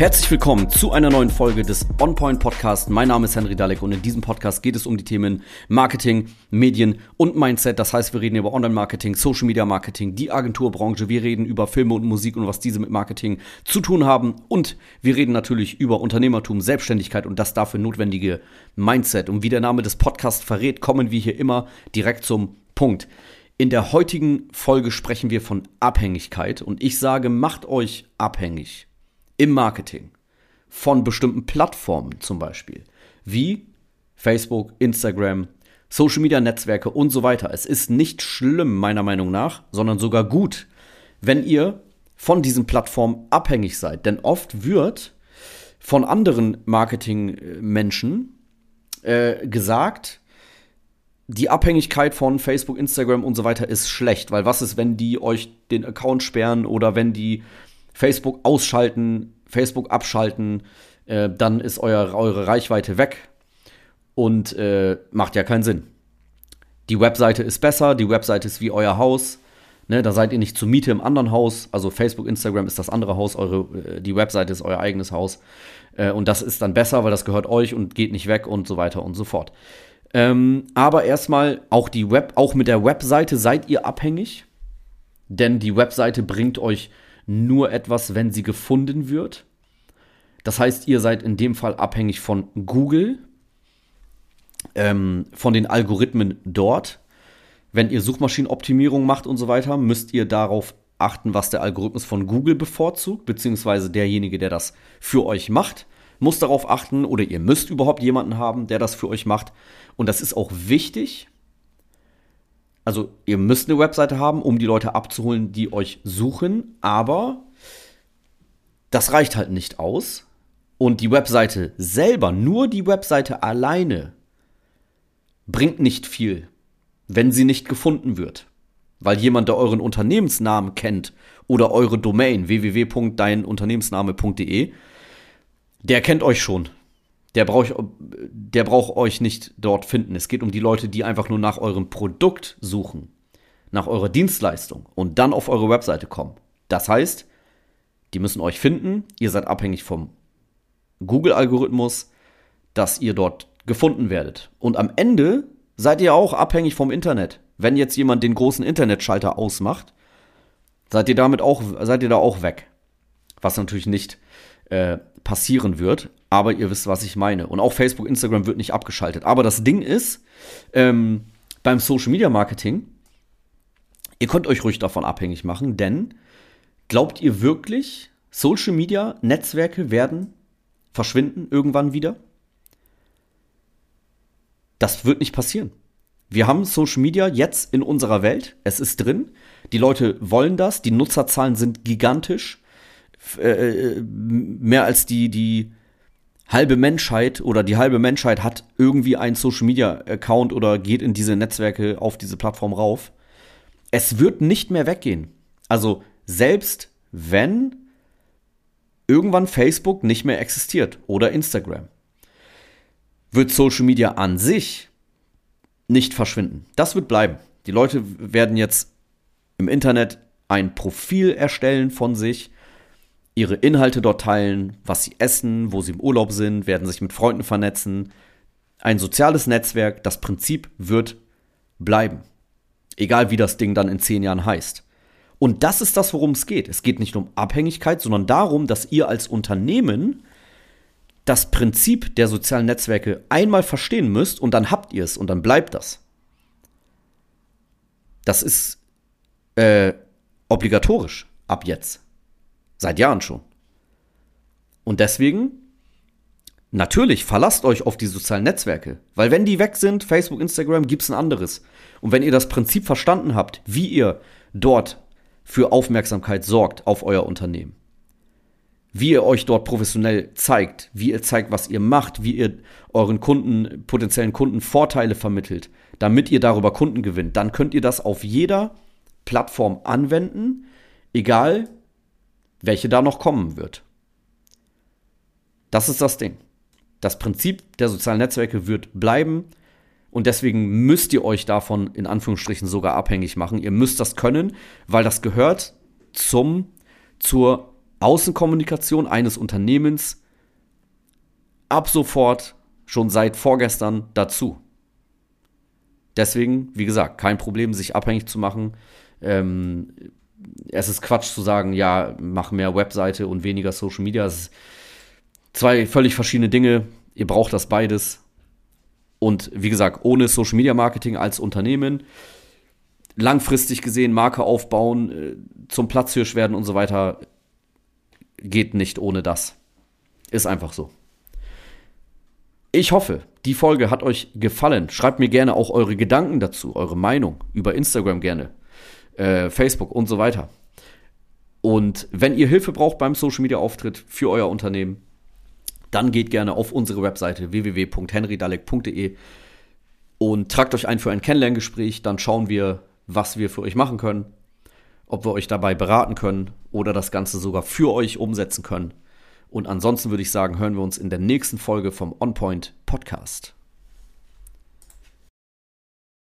Herzlich willkommen zu einer neuen Folge des On Point Podcast. Mein Name ist Henry Dalek und in diesem Podcast geht es um die Themen Marketing, Medien und Mindset. Das heißt, wir reden über Online-Marketing, Social Media Marketing, die Agenturbranche. Wir reden über Filme und Musik und was diese mit Marketing zu tun haben. Und wir reden natürlich über Unternehmertum, Selbstständigkeit und das dafür notwendige Mindset. Und wie der Name des Podcasts verrät, kommen wir hier immer direkt zum Punkt. In der heutigen Folge sprechen wir von Abhängigkeit und ich sage, macht euch abhängig im Marketing von bestimmten Plattformen zum Beispiel, wie Facebook, Instagram, Social Media Netzwerke und so weiter. Es ist nicht schlimm, meiner Meinung nach, sondern sogar gut, wenn ihr von diesen Plattformen abhängig seid. Denn oft wird von anderen Marketingmenschen äh, gesagt, die Abhängigkeit von Facebook, Instagram und so weiter ist schlecht, weil was ist, wenn die euch den Account sperren oder wenn die Facebook ausschalten, Facebook abschalten, äh, dann ist euer, eure Reichweite weg und äh, macht ja keinen Sinn. Die Webseite ist besser, die Webseite ist wie euer Haus. Ne, da seid ihr nicht zur Miete im anderen Haus. Also Facebook, Instagram ist das andere Haus, eure, äh, die Webseite ist euer eigenes Haus. Äh, und das ist dann besser, weil das gehört euch und geht nicht weg und so weiter und so fort. Ähm, aber erstmal, auch die Web, auch mit der Webseite seid ihr abhängig. Denn die Webseite bringt euch nur etwas, wenn sie gefunden wird. Das heißt, ihr seid in dem Fall abhängig von Google, ähm, von den Algorithmen dort. Wenn ihr Suchmaschinenoptimierung macht und so weiter, müsst ihr darauf achten, was der Algorithmus von Google bevorzugt, beziehungsweise derjenige, der das für euch macht, muss darauf achten oder ihr müsst überhaupt jemanden haben, der das für euch macht. Und das ist auch wichtig, also ihr müsst eine Webseite haben, um die Leute abzuholen, die euch suchen, aber das reicht halt nicht aus. Und die Webseite selber, nur die Webseite alleine, bringt nicht viel, wenn sie nicht gefunden wird. Weil jemand, der euren Unternehmensnamen kennt oder eure Domain www.deinunternehmensname.de, der kennt euch schon der braucht, der braucht euch nicht dort finden. Es geht um die Leute, die einfach nur nach eurem Produkt suchen, nach eurer Dienstleistung und dann auf eure Webseite kommen. Das heißt, die müssen euch finden. Ihr seid abhängig vom Google-Algorithmus, dass ihr dort gefunden werdet. Und am Ende seid ihr auch abhängig vom Internet. Wenn jetzt jemand den großen Internetschalter ausmacht, seid ihr damit auch, seid ihr da auch weg. Was natürlich nicht äh, passieren wird. Aber ihr wisst, was ich meine. Und auch Facebook, Instagram wird nicht abgeschaltet. Aber das Ding ist, ähm, beim Social Media Marketing, ihr könnt euch ruhig davon abhängig machen, denn glaubt ihr wirklich, Social Media Netzwerke werden verschwinden irgendwann wieder? Das wird nicht passieren. Wir haben Social Media jetzt in unserer Welt. Es ist drin. Die Leute wollen das. Die Nutzerzahlen sind gigantisch. Äh, äh, mehr als die, die halbe Menschheit oder die halbe Menschheit hat irgendwie einen Social Media Account oder geht in diese Netzwerke auf diese Plattform rauf. Es wird nicht mehr weggehen. Also selbst wenn irgendwann Facebook nicht mehr existiert oder Instagram, wird Social Media an sich nicht verschwinden. Das wird bleiben. Die Leute werden jetzt im Internet ein Profil erstellen von sich ihre Inhalte dort teilen, was sie essen, wo sie im Urlaub sind, werden sich mit Freunden vernetzen. Ein soziales Netzwerk, das Prinzip wird bleiben. Egal wie das Ding dann in zehn Jahren heißt. Und das ist das, worum es geht. Es geht nicht um Abhängigkeit, sondern darum, dass ihr als Unternehmen das Prinzip der sozialen Netzwerke einmal verstehen müsst und dann habt ihr es und dann bleibt das. Das ist äh, obligatorisch ab jetzt. Seit Jahren schon. Und deswegen, natürlich, verlasst euch auf die sozialen Netzwerke. Weil wenn die weg sind, Facebook, Instagram, gibt es ein anderes. Und wenn ihr das Prinzip verstanden habt, wie ihr dort für Aufmerksamkeit sorgt auf euer Unternehmen, wie ihr euch dort professionell zeigt, wie ihr zeigt, was ihr macht, wie ihr euren Kunden, potenziellen Kunden Vorteile vermittelt, damit ihr darüber Kunden gewinnt, dann könnt ihr das auf jeder Plattform anwenden, egal welche da noch kommen wird. Das ist das Ding. Das Prinzip der sozialen Netzwerke wird bleiben und deswegen müsst ihr euch davon in Anführungsstrichen sogar abhängig machen. Ihr müsst das können, weil das gehört zum, zur Außenkommunikation eines Unternehmens ab sofort, schon seit vorgestern dazu. Deswegen, wie gesagt, kein Problem, sich abhängig zu machen. Ähm, es ist Quatsch zu sagen, ja, mach mehr Webseite und weniger Social Media. Es ist zwei völlig verschiedene Dinge. Ihr braucht das beides. Und wie gesagt, ohne Social Media Marketing als Unternehmen, langfristig gesehen Marke aufbauen, äh, zum Platzhirsch werden und so weiter, geht nicht ohne das. Ist einfach so. Ich hoffe, die Folge hat euch gefallen. Schreibt mir gerne auch eure Gedanken dazu, eure Meinung über Instagram gerne, äh, Facebook und so weiter. Und wenn ihr Hilfe braucht beim Social Media Auftritt für euer Unternehmen, dann geht gerne auf unsere Webseite www.henrydalek.de und tragt euch ein für ein Kennenlerngespräch. Dann schauen wir, was wir für euch machen können, ob wir euch dabei beraten können oder das Ganze sogar für euch umsetzen können. Und ansonsten würde ich sagen, hören wir uns in der nächsten Folge vom OnPoint Podcast.